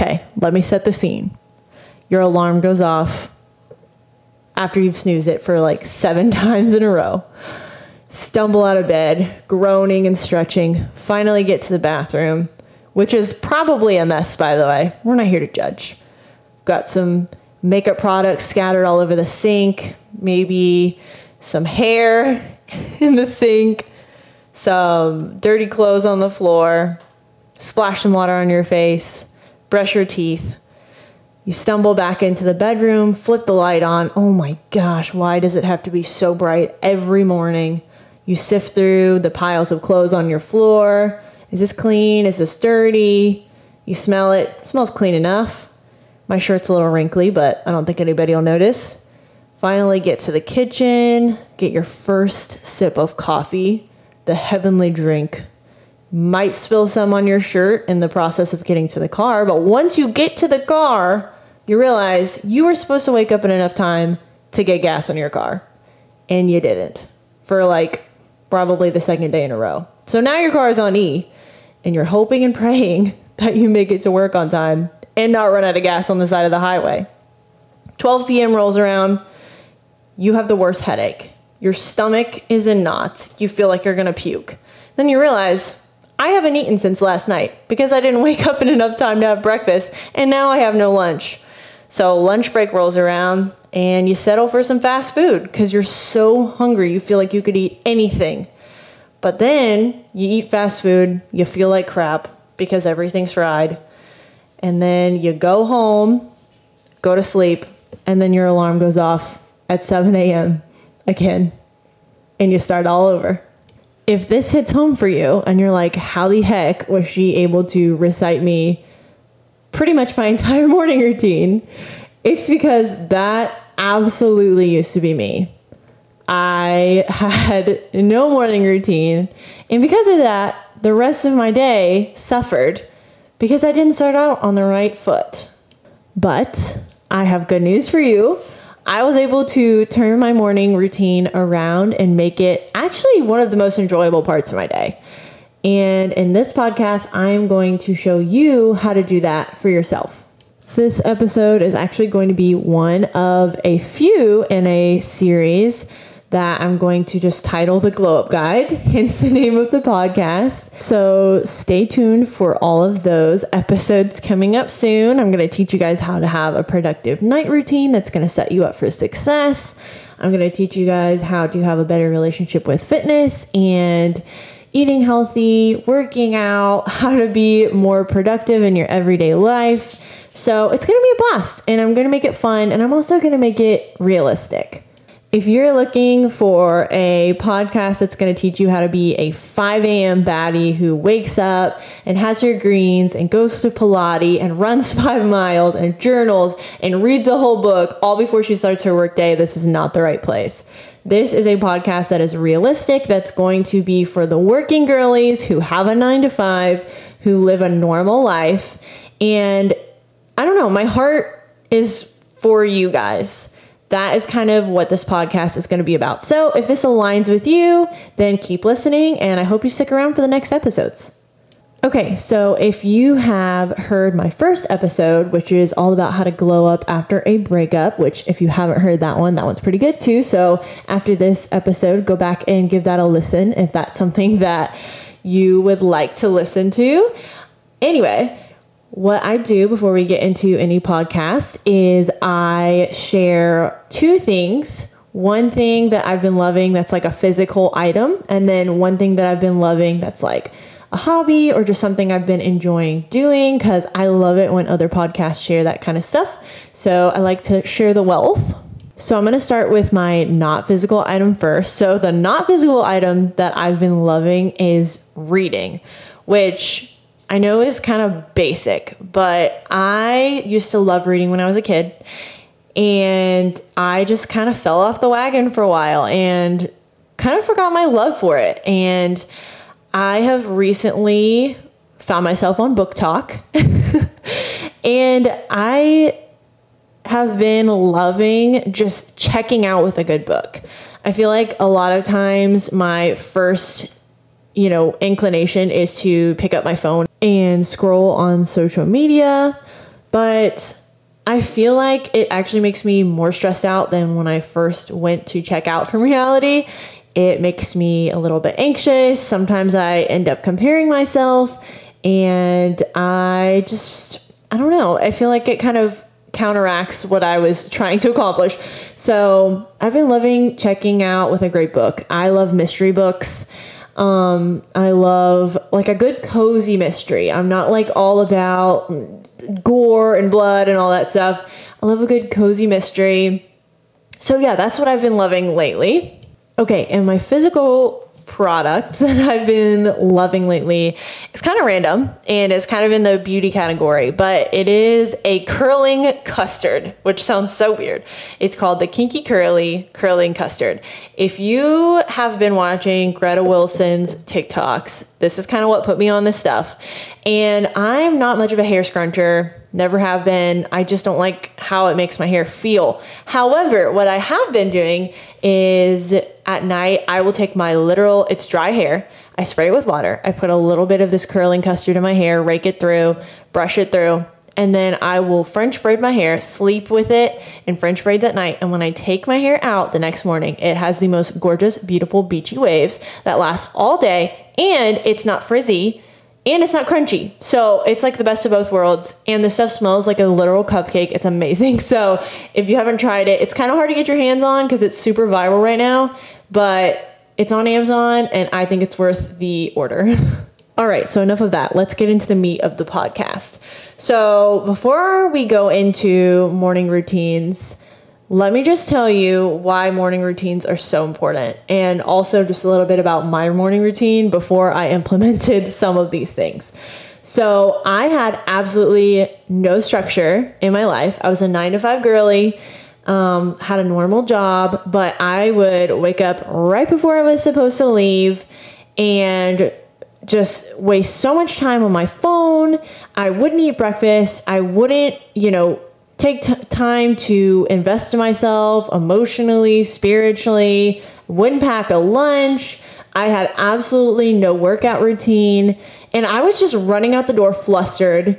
Okay, let me set the scene. Your alarm goes off after you've snoozed it for like seven times in a row. Stumble out of bed, groaning and stretching, finally get to the bathroom, which is probably a mess, by the way. We're not here to judge. Got some makeup products scattered all over the sink, maybe some hair in the sink, some dirty clothes on the floor, splash some water on your face, brush your teeth. You stumble back into the bedroom, flip the light on. Oh my gosh, why does it have to be so bright every morning? You sift through the piles of clothes on your floor. Is this clean? Is this dirty? You smell it. it smells clean enough. My shirt's a little wrinkly, but I don't think anybody will notice. Finally, get to the kitchen, get your first sip of coffee, the heavenly drink. Might spill some on your shirt in the process of getting to the car, but once you get to the car, you realize you were supposed to wake up in enough time to get gas on your car, and you didn't for like probably the second day in a row. So now your car is on E, and you're hoping and praying that you make it to work on time and not run out of gas on the side of the highway. 12 p.m. rolls around. You have the worst headache. Your stomach is in knots. You feel like you're to puke. Then you realize, I haven't eaten since last night because I didn't wake up in enough time to have breakfast, and now I have no lunch. So lunch break rolls around, and you settle for some fast food because you're so hungry. You feel like you could eat anything. But then you eat fast food, you feel like crap because everything's fried. And then you go home, go to sleep, and then your alarm goes off at 7 a.m. again. And you start all over. If this hits home for you and you're like, how the heck was she able to recite me pretty much my entire morning routine? It's because that absolutely used to be me. I had no morning routine. And because of that, the rest of my day suffered because I didn't start out on the right foot. But I have good news for you. I was able to turn my morning routine around and make it actually one of the most enjoyable parts of my day. And in this podcast, I am going to show you how to do that for yourself. This episode is actually going to be one of a few in a series that I'm going to just title the Glow Up Guide, hence the name of the podcast. So stay tuned for all of those episodes coming up soon. I'm going to teach you guys how to have a productive night routine that's going to set you up for success. I'm going to teach you guys how to have a better relationship with fitness and eating healthy, working out, how to be more productive in your everyday life. So it's going to be a blast and I'm going to make it fun and I'm also going to make it realistic. If you're looking for a podcast that's going to teach you how to be a 5 a.m. baddie who wakes up and has her greens and goes to Pilates and runs five miles and journals and reads a whole book all before she starts her workday, this is not the right place. This is a podcast that is realistic, that's going to be for the working girlies who have a nine to five, who live a normal life. And I don't know, my heart is for you guys that is kind of what this podcast is going to be about. So if this aligns with you, then keep listening and I hope you stick around for the next episodes. Okay, so if you have heard my first episode, which is all about how to glow up after a breakup, which if you haven't heard that one, that one's pretty good too. So after this episode, go back and give that a listen if that's something that you would like to listen to. Anyway, what I do before we get into any podcast is I share two things. One thing that I've been loving that's like a physical item, and then one thing that I've been loving that's like a hobby or just something I've been enjoying doing because I love it when other podcasts share that kind of stuff. So I like to share the wealth. So I'm going to start with my not physical item first. So the not physical item that I've been loving is reading, which I know is kind of basic, but I used to love reading when I was a kid. And I just kind of fell off the wagon for a while and kind of forgot my love for it. And I have recently found myself on BookTok. and I have been loving just checking out with a good book. I feel like a lot of times my first you know, inclination is to pick up my phone and scroll on social media. But I feel like it actually makes me more stressed out than when I first went to check out from reality. It makes me a little bit anxious. Sometimes I end up comparing myself and I just, I don't know. I feel like it kind of counteracts what I was trying to accomplish. So I've been loving checking out with a great book. I love mystery books. Um, I love like a good cozy mystery. I'm not like all about gore and blood and all that stuff. I love a good cozy mystery. So yeah, that's what I've been loving lately. Okay, and my physical product that I've been loving lately. It's kind of random and it's kind of in the beauty category, but it is a curling custard, which sounds so weird. It's called the Kinky Curly Curling Custard. If you have been watching Greta Wilson's TikToks, this is kind of what put me on this stuff. And I'm not much of a hair scruncher Never have been. I just don't like how it makes my hair feel. However, what I have been doing is at night, I will take my literal, it's dry hair. I spray it with water. I put a little bit of this curling custard in my hair, rake it through, brush it through, and then I will French braid my hair, sleep with it in French braids at night. And when I take my hair out the next morning, it has the most gorgeous, beautiful, beachy waves that last all day. And it's not frizzy and it's not crunchy. So it's like the best of both worlds. And the stuff smells like a literal cupcake. It's amazing. So if you haven't tried it, it's kind of hard to get your hands on because it's super viral right now, but it's on Amazon and I think it's worth the order. All right, so enough of that. Let's get into the meat of the podcast. So before we go into morning routines, let me just tell you why morning routines are so important and also just a little bit about my morning routine before I implemented some of these things. So, I had absolutely no structure in my life. I was a nine to five girly, um, had a normal job, but I would wake up right before I was supposed to leave and just waste so much time on my phone. I wouldn't eat breakfast. I wouldn't, you know, take t- time to invest in myself emotionally, spiritually, wouldn't pack a lunch. I had absolutely no workout routine. And I was just running out the door flustered.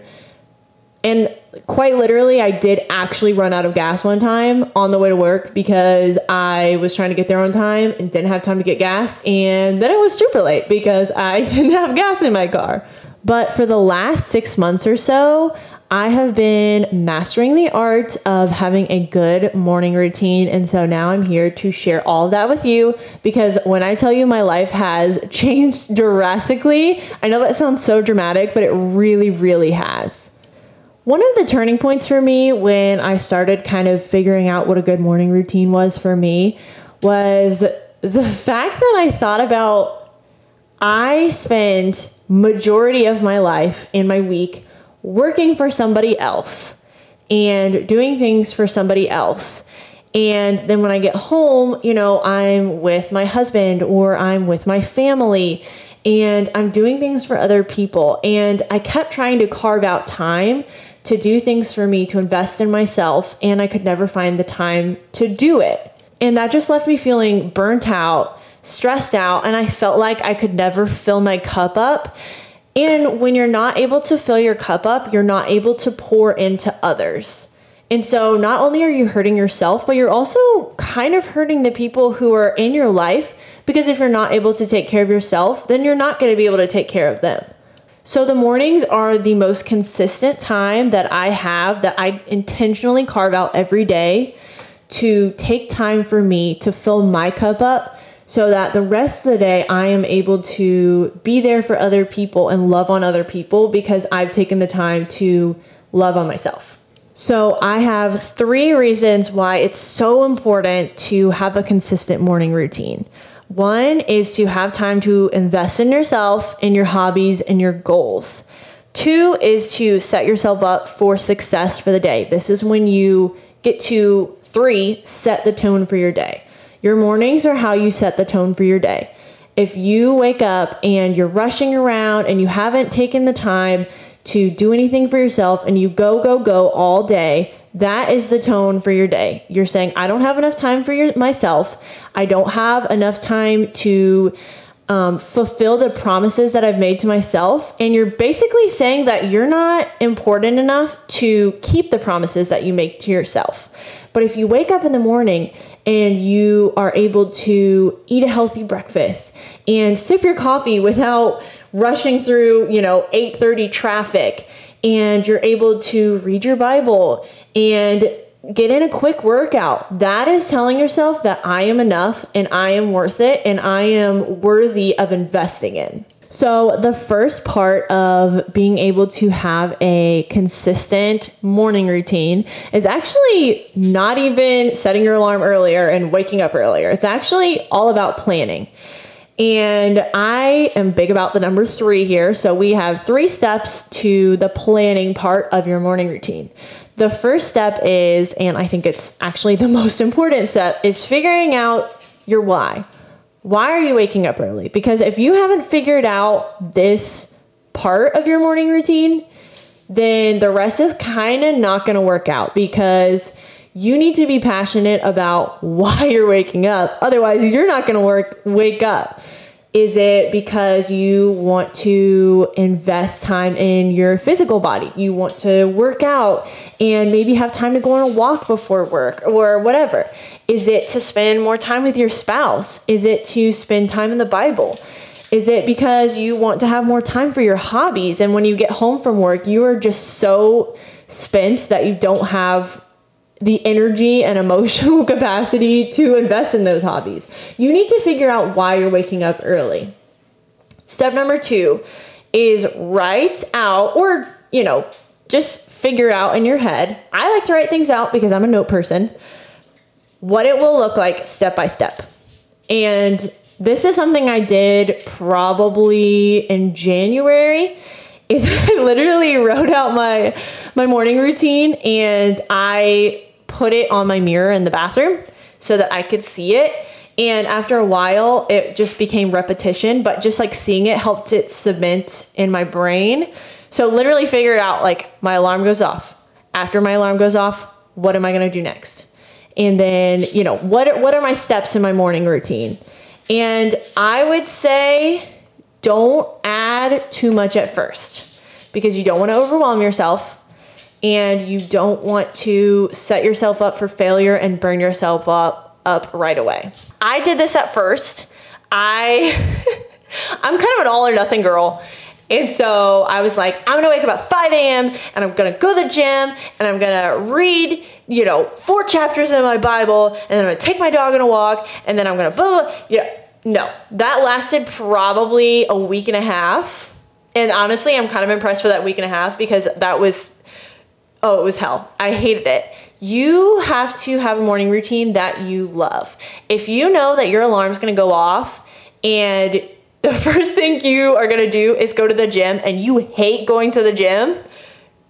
And quite literally, I did actually run out of gas one time on the way to work because I was trying to get there on time and didn't have time to get gas. And then it was super late because I didn't have gas in my car. But for the last six months or so, I have been mastering the art of having a good morning routine. And so now I'm here to share all that with you because when I tell you my life has changed drastically, I know that sounds so dramatic, but it really, really has. One of the turning points for me when I started kind of figuring out what a good morning routine was for me was the fact that I thought about I spent majority of my life in my week working for somebody else and doing things for somebody else. And then when I get home, you know, I'm with my husband or I'm with my family and I'm doing things for other people. And I kept trying to carve out time to do things for me, to invest in myself, and I could never find the time to do it. And that just left me feeling burnt out, stressed out, and I felt like I could never fill my cup up. And when you're not able to fill your cup up, you're not able to pour into others. And so not only are you hurting yourself, but you're also kind of hurting the people who are in your life because if you're not able to take care of yourself, then you're not going to be able to take care of them. So the mornings are the most consistent time that I have that I intentionally carve out every day to take time for me to fill my cup up so that the rest of the day I am able to be there for other people and love on other people because I've taken the time to love on myself. So, I have three reasons why it's so important to have a consistent morning routine. One is to have time to invest in yourself, in your hobbies, and your goals. Two is to set yourself up for success for the day. This is when you get to three, set the tone for your day. Your mornings are how you set the tone for your day. If you wake up and you're rushing around and you haven't taken the time to do anything for yourself and you go, go, go all day, that is the tone for your day. You're saying, I don't have enough time for your, myself. I don't have enough time to um, fulfill the promises that I've made to myself. And you're basically saying that you're not important enough to keep the promises that you make to yourself. But if you wake up in the morning and you are able to eat a healthy breakfast and sip your coffee without rushing through, you know, 8:30 traffic and you're able to read your Bible and get in a quick workout. That is telling yourself that I am enough and I am worth it and I am worthy of investing in. So, the first part of being able to have a consistent morning routine is actually not even setting your alarm earlier and waking up earlier. It's actually all about planning. And I am big about the number three here. So, we have three steps to the planning part of your morning routine. The first step is, and I think it's actually the most important step, is figuring out your why. Why are you waking up early? Because if you haven't figured out this part of your morning routine, then the rest is kind of not going to work out because you need to be passionate about why you're waking up. Otherwise, you're not going to work wake up. Is it because you want to invest time in your physical body? You want to work out and maybe have time to go on a walk before work or whatever? Is it to spend more time with your spouse? Is it to spend time in the Bible? Is it because you want to have more time for your hobbies and when you get home from work, you are just so spent that you don't have the energy and emotional capacity to invest in those hobbies. You need to figure out why you're waking up early. Step number two is write out, or, you know, just figure out in your head. I like to write things out because I'm a note person, what it will look like step by step. And this is something I did probably in January is I literally wrote out my my morning routine and I put it on my mirror in the bathroom so that I could see it. And after a while, it just became repetition, but just like seeing it helped it cement in my brain. So literally figured out like my alarm goes off. After my alarm goes off, what am I going to do next? And then, you know, what are, what are my steps in my morning routine? And I would say don't add too much at first because you don't want to overwhelm yourself and you don't want to set yourself up for failure and burn yourself up up right away. I did this at first. I I'm kind of an all or nothing girl. And so I was like, I'm gonna wake up at 5 a.m. and I'm gonna go to the gym and I'm gonna read, you know, four chapters in my Bible and then I'm gonna take my dog on a walk and then I'm gonna blah, blah, yeah. No, that lasted probably a week and a half. And honestly, I'm kind of impressed for that week and a half because that was oh, it was hell. I hated it. You have to have a morning routine that you love. If you know that your alarm is going to go off and the first thing you are to do is go to the gym and you hate going to the gym,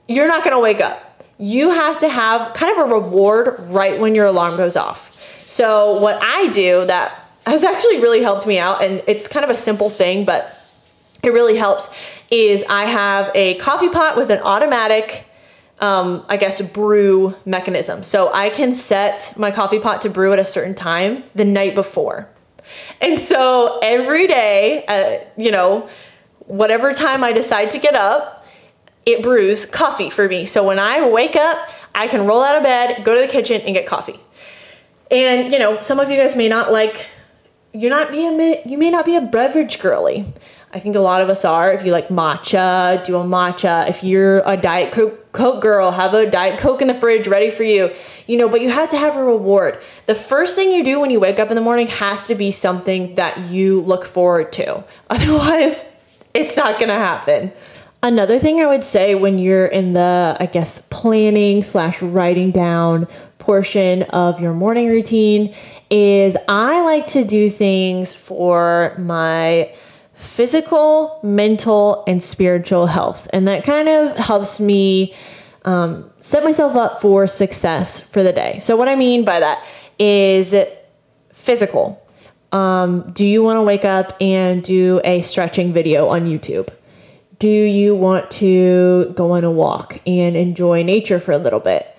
you're not to wake up. You have to have kind of a reward right when your alarm goes off. So, what I do that has actually really helped me out, and it's kind of a simple thing, but it really helps, is I have a coffee pot with an automatic um, I guess, brew mechanism. So I can set my coffee pot to brew at a certain time the night before. And so every day, uh, you know, whatever time I decide to get up, it brews coffee for me. So when I wake up, I can roll out of bed, go to the kitchen, and get coffee. And you know, some of you guys may not like you're not be a you may not be a beverage girly. I think a lot of us are. If you like matcha, do a matcha. If you're a Diet Coke, Coke girl, have a Diet Coke in the fridge ready for you. You know, but you have to have a reward. The first thing you do when you wake up in the morning has to be something that you look forward to. Otherwise, it's not going to happen. Another thing I would say when you're in the, I guess, planning slash writing down portion of your morning routine is I like to do things for my physical, mental, and spiritual health. And that kind of helps me um, set myself up for success for the day. So, what I mean by that is physical. Um, do you want to wake up and do a stretching video on YouTube? Do you want to go on a walk and enjoy nature for a little bit?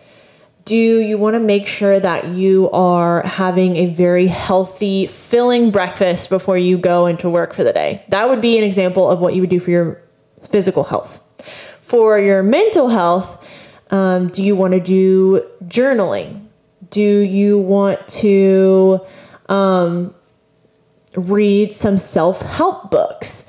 Do you want to make sure that you are having a very healthy, filling breakfast before you go into work for the day? That would be an example of what you would do for your physical health. For your mental health, um, do you want to do journaling? Do you want to um, read some self help books?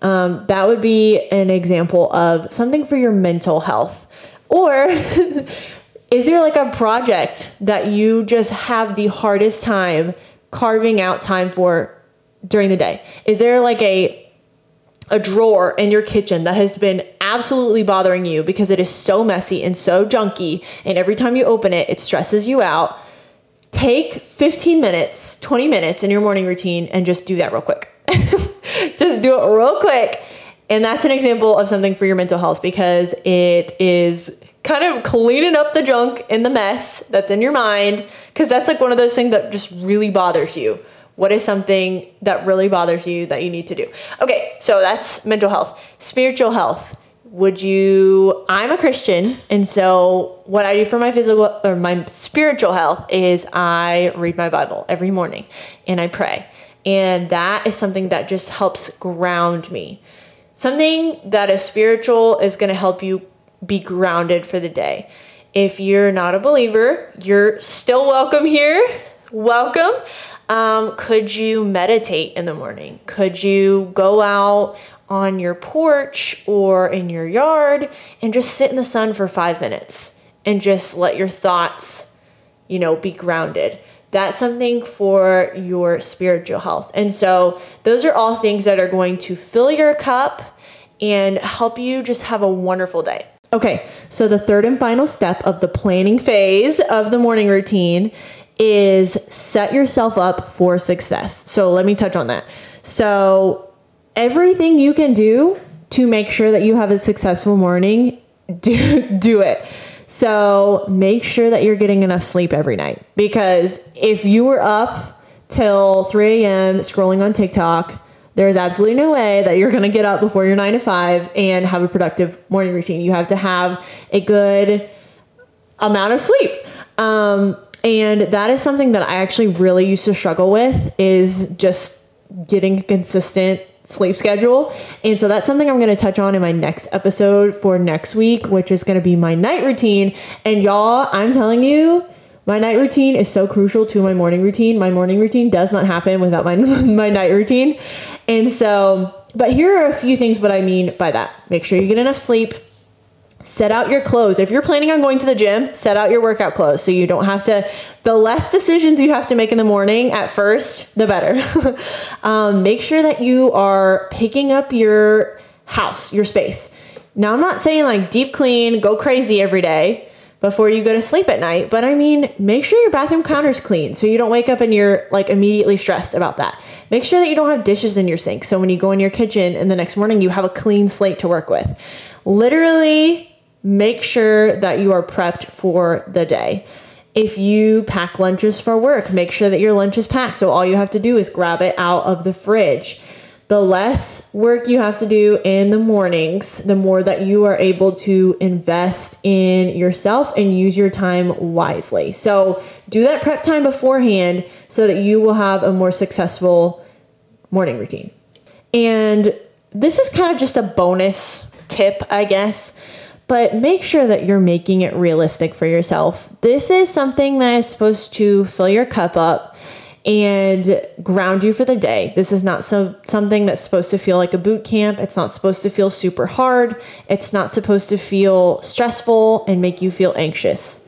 Um, that would be an example of something for your mental health. Or is there like a project that you just have the hardest time carving out time for during the day? Is there like a a drawer in your kitchen that has been absolutely bothering you because it is so messy and so junky and every time you open it it stresses you out. Take 15 minutes, 20 minutes in your morning routine and just do that real quick. just do it real quick. And that's an example of something for your mental health because it is kind of cleaning up the junk and the mess that's in your mind because that's like one of those things that just really bothers you. What is something that really bothers you that you need to do? Okay, so that's mental health. Spiritual health. Would you I'm a Christian and so what I do for my physical or my spiritual health is I read my Bible every morning and I pray. And that is something that just helps ground me. Something that is spiritual is going to help you be grounded for the day. If you're not a believer, you're still welcome here. Welcome. Um, could you meditate in the morning? Could you go out on your porch or in your yard and just sit in the sun for five minutes and just let your thoughts, you know, be grounded? That's something for your spiritual health. And so, those are all things that are going to fill your cup and help you just have a wonderful day. Okay, so the third and final step of the planning phase of the morning routine is set yourself up for success. So let me touch on that. So, everything you can do to make sure that you have a successful morning, do, do it. So, make sure that you're getting enough sleep every night because if you were up till 3 a.m. scrolling on TikTok, there is absolutely no way that you're going to get up before your nine to five and have a productive morning routine. You have to have a good amount of sleep. Um, and that is something that I actually really used to struggle with is just getting a consistent sleep schedule. And so that's something I'm going to touch on in my next episode for next week, which is going to be my night routine. And y'all, I'm telling you, my night routine is so crucial to my morning routine. My morning routine does not happen without my my night routine. And so, but here are a few things what I mean by that. Make sure you get enough sleep. Set out your clothes. If you're planning on going to the gym, set out your workout clothes so you don't have to. The less decisions you have to make in the morning at first, the better. um, make sure that you are picking up your house, your space. Now, I'm not saying like deep clean, go crazy every day before you go to sleep at night. But I mean, make sure your bathroom counter's clean so you don't wake up and you're like immediately stressed about that. Make sure that you don't have dishes in your sink. So when you go in your kitchen in the next morning, you have a clean slate to work with. Literally make sure that you are prepped for the day. If you pack lunches for work, make sure that your lunch is packed. So all you have to do is grab it out of the fridge the less work you have to do in the mornings, the more that you are able to invest in yourself and use your time wisely. So, do that prep time beforehand so that you will have a more successful morning routine. And this is kind of just a bonus tip, I guess, but make sure that you're making it realistic for yourself. This is something that is supposed to fill your cup up and ground you for the day. This is not so something that's supposed to feel like a boot camp. It's not supposed to feel super hard. It's not supposed to feel stressful and make you feel anxious.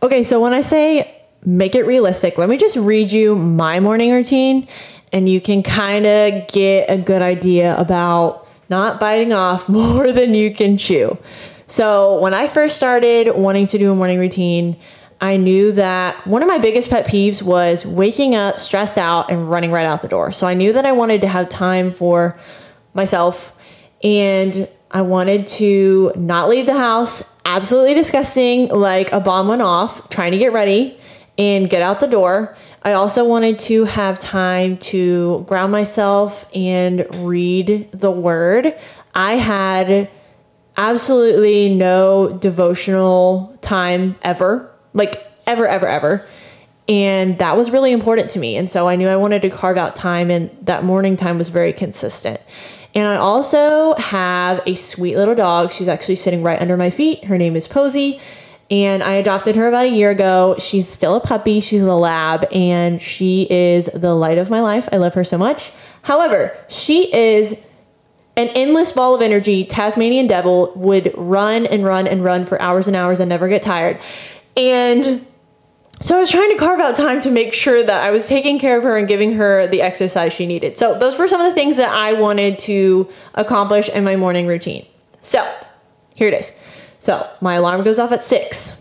Okay, so when I say make it realistic, let me just read you my morning routine and you can kind of get a good idea about not biting off more than you can chew. So, when I first started wanting to do a morning routine, I knew that one of my biggest pet peeves was waking up stressed out and running right out the door. So I knew that I wanted to have time for myself and I wanted to not leave the house absolutely disgusting, like a bomb went off, trying to get ready and get out the door. I also wanted to have time to ground myself and read the word. I had absolutely no devotional time ever like ever, ever, ever. And that was really important to me. And so I knew I wanted to carve out time, and that morning time was very consistent. And I also have a sweet little dog. She's actually sitting right under my feet. Her name is Posey. And I adopted her about a year ago. She's still a puppy. She's a lab, and she is the light of my life. I love her so much. However, she is an endless ball of energy. Tasmanian devil would run and run and run for hours and hours and never get tired. And so I was trying to carve out time to make sure that I was taking care of her and giving her the exercise she needed. So those were some of the things that I wanted to accomplish in my morning routine. So here it is. So my alarm goes off at six.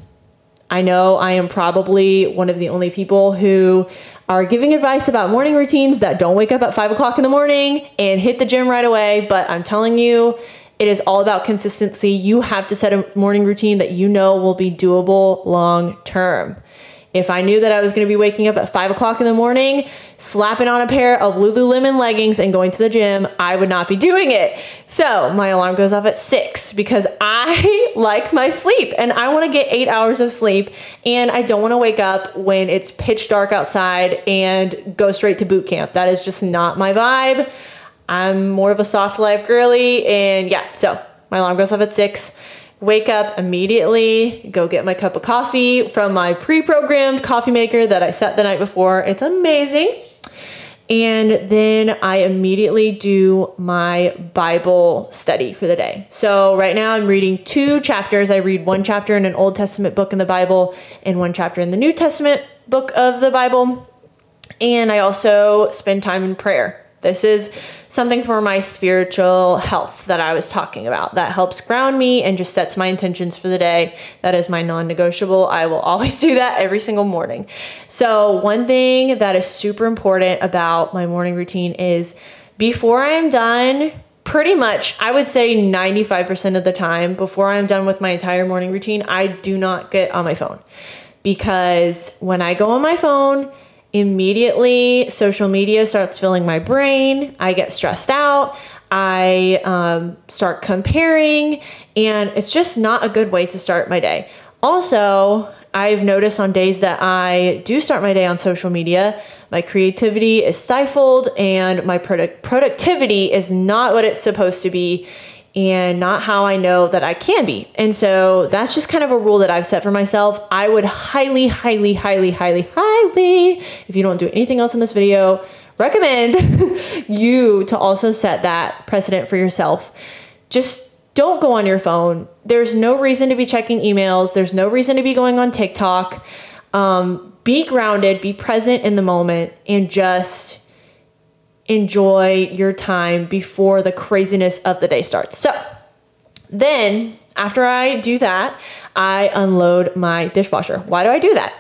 I know I am probably one of the only people who are giving advice about morning routines that don't wake up at five o'clock in the morning and hit the gym right away. But I'm telling you, it is all about consistency. You have to set a morning routine that you know will be doable long term. If I knew that I was going to be waking up at five o'clock in the morning, slapping on a pair of Lululemon leggings and going to the gym, I would not be doing it. So my alarm goes off at six because I like my sleep and I want to get eight hours of sleep. And I don't want to wake up when it's pitch dark outside and go straight to boot camp. That is just not my vibe. I'm more of a soft life girly. And yeah, so my alarm goes off at six wake up immediately, go get my cup of coffee from my pre programmed coffee maker that I set the night before. It's amazing. And then I immediately do my Bible study for the day. So, right now I'm reading two chapters. I read one chapter in an Old Testament book in the Bible and one chapter in the New Testament book of the Bible. And I also spend time in prayer. This is something for my spiritual health that I was talking about that helps ground me and just sets my intentions for the day. That is my non negotiable. I will always do that every single morning. So, one thing that is super important about my morning routine is before I'm done, pretty much, I would say 95% of the time, before I'm done with my entire morning routine, I do not get on my phone. Because when I go on my phone, immediately social media starts filling my brain. I get stressed out. I um, start comparing, and it's just not a good way to start my day. Also, I've noticed on days that I do start my day on social media, my creativity is stifled and my product productivity is not what it's supposed to be and not how I know that I can be. And so that's just kind of a rule that I've set for myself. I would highly, highly, highly, highly, highly, if you don't do anything else in this video, recommend you to also set that precedent for yourself. Just don't go on your phone. There's no reason to be checking emails, there's no reason to be going on TikTok. Um, be grounded, be present in the moment, and just enjoy your time before the craziness of the day starts. So, then after I do that, I unload my dishwasher. Why do I do that?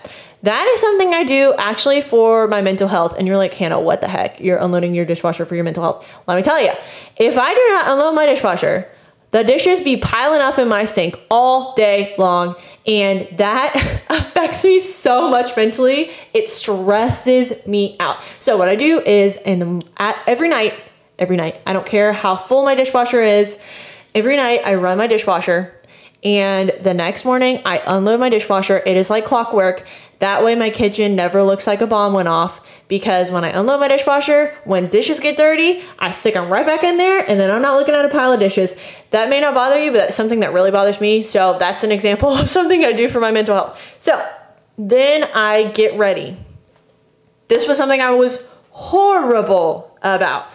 That is something I do actually for my mental health. And you're like, Hannah, what the heck? You're unloading your dishwasher for your mental health. Let me tell you, if I do not unload my dishwasher, the dishes be piling up in my sink all day long. And that affects me so much mentally. It stresses me out. So what I do is in the, at every night, every night, I don't care how full my dishwasher is, every night I run my dishwasher and the next morning I unload my dishwasher. It is like clockwork. That way my kitchen never looks like a bomb went off because when I unload my dishwasher, when dishes get dirty, I stick them right back in there and then I'm not looking at a pile of dishes. That may not bother you, but that's something that really bothers me. So that's an example of something I do for my mental health. So then I get ready. This was something I was horrible about.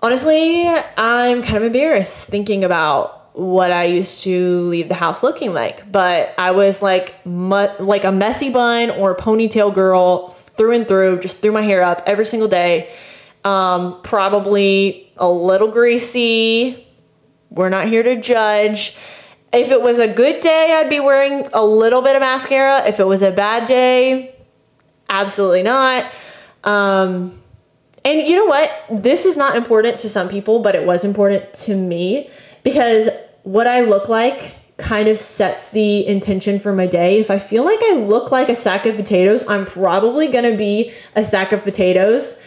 Honestly, I'm kind of embarrassed thinking about what I used to leave the house looking like, but I was like mu- like a messy bun or ponytail girl through and through, just threw my hair up every single day. Um, probably a little greasy. We're not here to judge. If it was a good day, I'd be wearing a little bit of mascara. If it was a bad day, absolutely not. Um, and you know what? This is not important to some people, but it was important to me because what I look like kind of sets the intention for my day. If I feel like I look like a sack of potatoes, I'm probably going to be a sack of potatoes.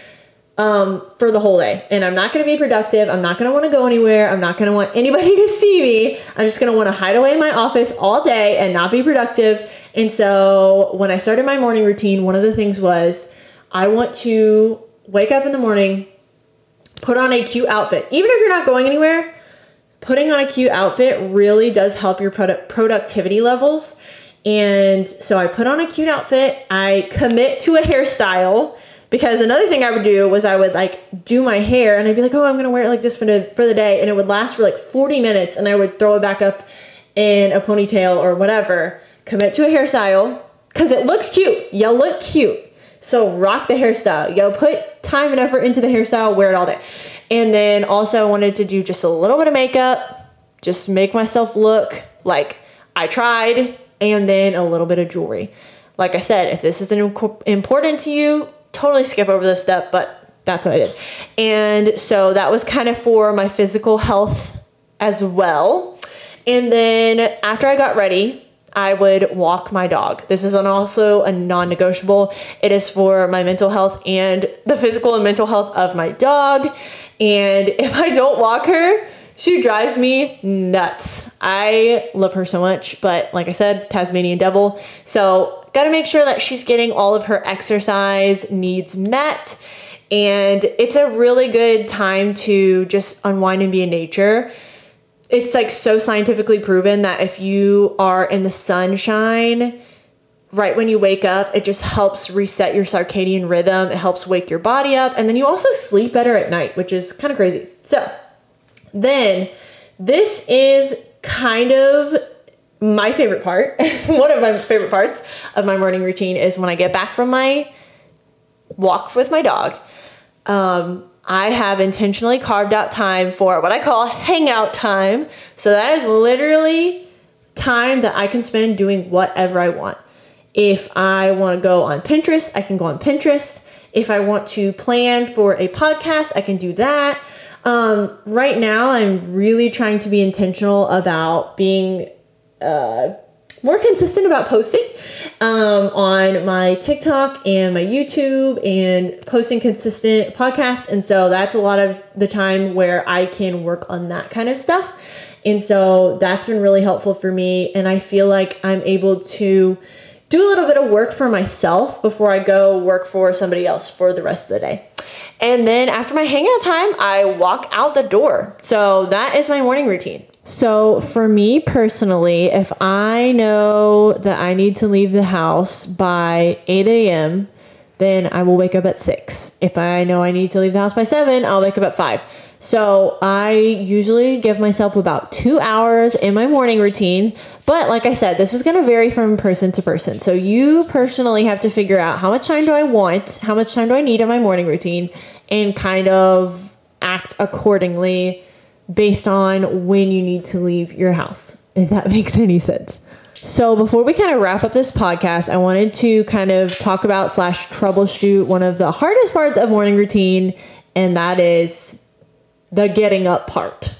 um, for the whole day. And I'm not going to be productive. I'm not going to want to go anywhere. I'm not going to want anybody to see me. I'm just going to want to hide away in my office all day and not be productive. And so when I started my morning routine, one of the things was I want to wake up in the morning, put on a cute outfit. Even if you're not going anywhere, putting on a cute outfit really does help your product productivity levels. And so I put on a cute outfit, I commit to a hairstyle because another thing I would do was I would like do my hair and I'd be like, oh, I'm gonna wear it like this for the for the day, and it would last for like 40 minutes, and I would throw it back up in a ponytail or whatever. Commit to a hairstyle because it looks cute. You look cute, so rock the hairstyle. Yo, put time and effort into the hairstyle. Wear it all day, and then also I wanted to do just a little bit of makeup, just make myself look like I tried, and then a little bit of jewelry. Like I said, if this isn't important to you, totally skip over this step, but that's what I did. And so that was kind of for my physical health as well. And then after I got ready, I would walk my dog. This is also a non negotiable. It is for my mental health and the physical and mental health of my dog. And if I don't walk her, she drives me nuts. I love her so much, but like I said, Tasmanian devil. So got to make sure that she's getting all of her exercise needs met. And it's a really good time to just unwind and be in nature. It's like so scientifically proven that if you are in the sunshine, right when you wake up, it just helps reset your circadian rhythm. It helps wake your body up. And then you also sleep better at night, which is kind of crazy. So, then this is kind of my favorite part, one of my favorite parts of my morning routine is when I get back from my walk with my dog. Um, I have intentionally carved out time for what I call hangout time. So that is literally time that I can spend doing whatever I want. If I want to go on Pinterest, I can go on Pinterest. If I want to plan for a podcast, I can do that. Um, right now, I'm really trying to be intentional about being uh, more consistent about posting um, on my TikTok and my YouTube and posting consistent podcasts. And so that's a lot of the time where I can work on that kind of stuff. And so that's been really helpful for me. And I feel like I'm able to do a little bit of work for myself before I go work for somebody else for the rest of the day. And then after my hangout time, I walk out the door. So that is my morning routine. So, for me personally, if I know that I need to leave the house by 8 a.m., then I will wake up at 6. If I know I need to leave the house by 7, I'll wake up at 5. So, I usually give myself about two hours in my morning routine. But, like I said, this is going to vary from person to person. So, you personally have to figure out how much time do I want, how much time do I need in my morning routine, and kind of act accordingly based on when you need to leave your house, if that makes any sense. So, before we kind of wrap up this podcast, I wanted to kind of talk about slash troubleshoot one of the hardest parts of morning routine, and that is the getting up part.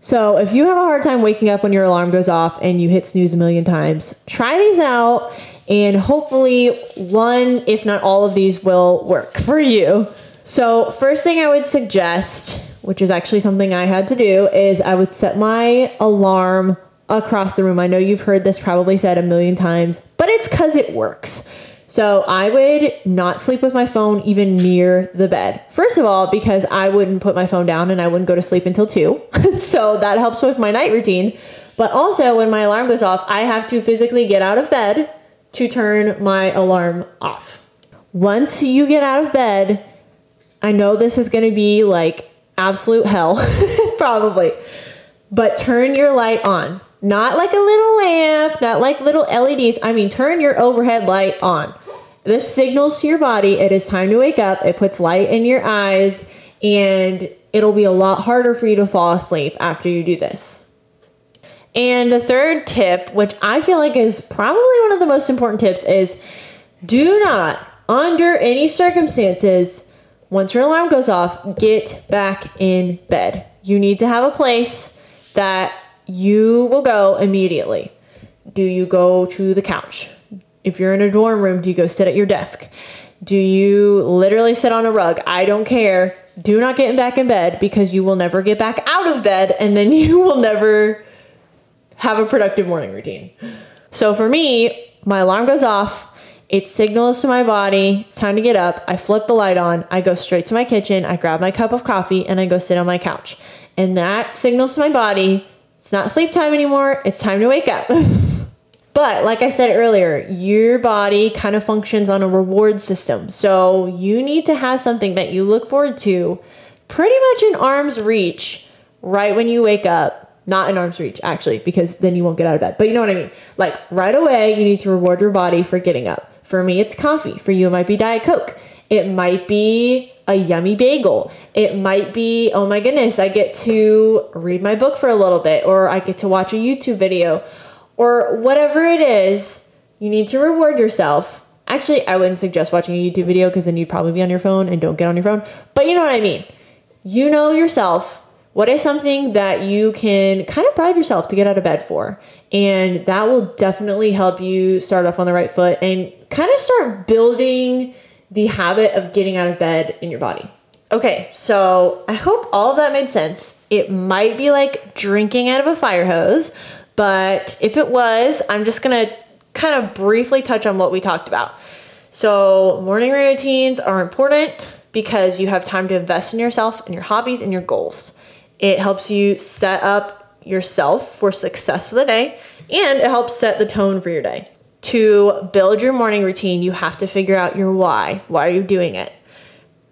So, if you have a hard time waking up when your alarm goes off and you hit snooze a million times, try these out, and hopefully, one, if not all of these, will work for you. So, first thing I would suggest which is actually something I had to do, is I would set my alarm across the room. I know you've heard this probably said a million times, but it's because it works. So I would not sleep with my phone even near the bed. First of all, because I wouldn't put my phone down and I wouldn't go to sleep until two. so that helps with my night routine. But also, when my alarm goes off, I have to physically get out of bed to turn my alarm off. Once you get out of bed, I know this is going to be like absolute hell, probably. But turn your light on. Not like a little lamp, not like little LEDs. I mean, turn your overhead light on. This signals to your body it is time to wake up. It puts light in your eyes, and it'll be a lot harder for you to fall asleep after you do this. And the third tip, which I feel like is probably one of the most important tips, is do not, under any circumstances, once your alarm goes off, get back in bed. You need to have a place that you will go immediately. Do you go to the couch? If you're in a dorm room, do you go sit at your desk? Do you literally sit on a rug? I don't care. Do not get back in bed because you will never get back out of bed and then you will never have a productive morning routine. So for me, my alarm goes off. It signals to my body, it's time to get up. I flip the light on. I go straight to my kitchen. I grab my cup of coffee and I go sit on my couch. And that signals to my body, it's not sleep time anymore. It's time to wake up. But like I said earlier, your body kind of functions on a reward system. So you need to have something that you look forward to pretty much in arm's reach right when you wake up. Not in arm's reach, actually, because then you won't get out of bed. But you know what I mean? Like right away, you need to reward your body for getting up. For me, it's coffee. For you, it might be Diet Coke. It might be a yummy bagel. It might be, oh my goodness, I get to read my book for a little bit, or I get to watch a YouTube video or whatever it is, you need to reward yourself. Actually, I wouldn't suggest watching a YouTube video because then you'd probably be on your phone and don't get on your phone. But you know what I mean. You know yourself. What is something that you can kind of bribe yourself to get out of bed for? And that will definitely help you start off on the right foot and kind of start building the habit of getting out of bed in your body. Okay, so I hope all of that made sense. It might be like drinking out of a fire hose, but if it was, I'm just going to kind of briefly touch on what we talked about. So, morning routines are important because you have time to invest in yourself and your hobbies and your goals. It helps you set up yourself for success for the day and it helps set the tone for your day. To build your morning routine, you have to figure out your why. Why are you doing it?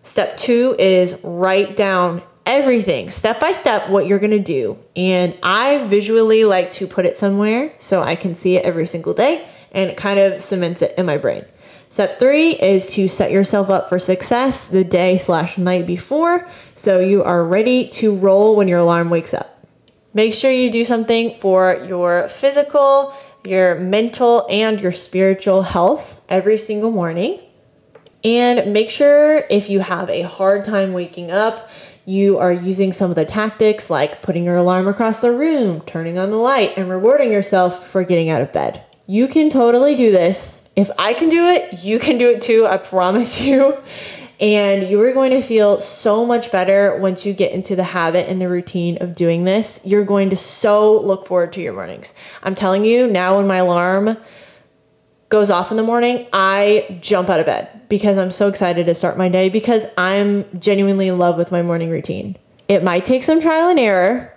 Step two is write down everything step by step what you're going to do. And I visually like to put it somewhere so I can see it every single day and it kind of cements it in my brain. Step three is to set yourself up for success the day slash night before so you are ready to roll when your alarm wakes up. Make sure you do something for your physical, your mental, and your spiritual health every single morning. And make sure if you have a hard time waking up, you are using some of the tactics like putting your alarm across the room, turning on the light, and rewarding yourself for getting out of bed. You can totally do this. If I can do it, you can do it too, I promise you. And you are going to feel so much better once you get into the habit and the routine of doing this. You're going to so look forward to your mornings. I'm telling you, now when my alarm goes off in the morning, I jump out of bed because I'm so excited to start my day because I'm genuinely in love with my morning routine. It might take some trial and error,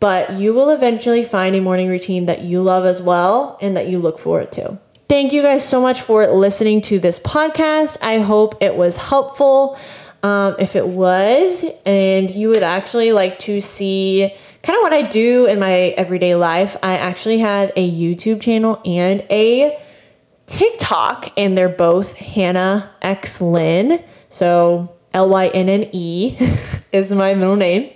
but you will eventually find a morning routine that you love as well and that you look forward to. Thank you guys so much for listening to this podcast. I hope it was helpful. Um, if it was, and you would actually like to see kind of what I do in my everyday life, I actually have a YouTube channel and a TikTok, and they're both Hannah X Lynne. So L Y N N E is my middle name.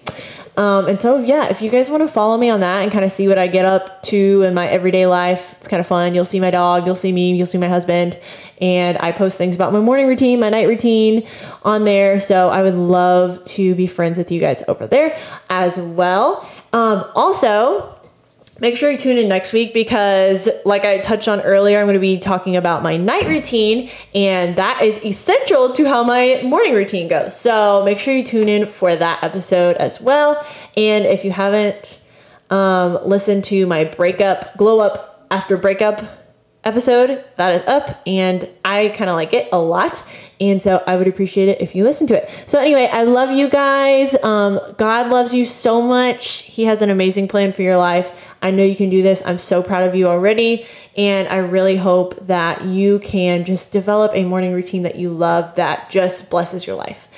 Um, and so, yeah, if you guys want to follow me on that and kind of see what I get up to in my everyday life, it's kind of fun. You'll see my dog, you'll see me, you'll see my husband, and I post things about my morning routine, my night routine on there. So I would love to be friends with you guys over there as well. Um, also, make sure you tune in next week because, like I touched on earlier, I'm going to be talking about my night routine, and that is essential to how my morning routine goes. So make sure you tune in for that episode as well. And if you haven't um, listened to my breakup, glow up after breakup episode that is up and I kind of like it a lot and so I would appreciate it if you listen to it. So anyway, I love you guys. Um, God loves you so much. He has an amazing plan for your life. I know you can do this. I'm so proud of you already. And I really hope that you can just develop a morning routine that you love that just blesses your life.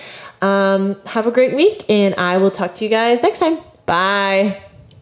Um, have a great week, and I will talk to you guys next time. Bye.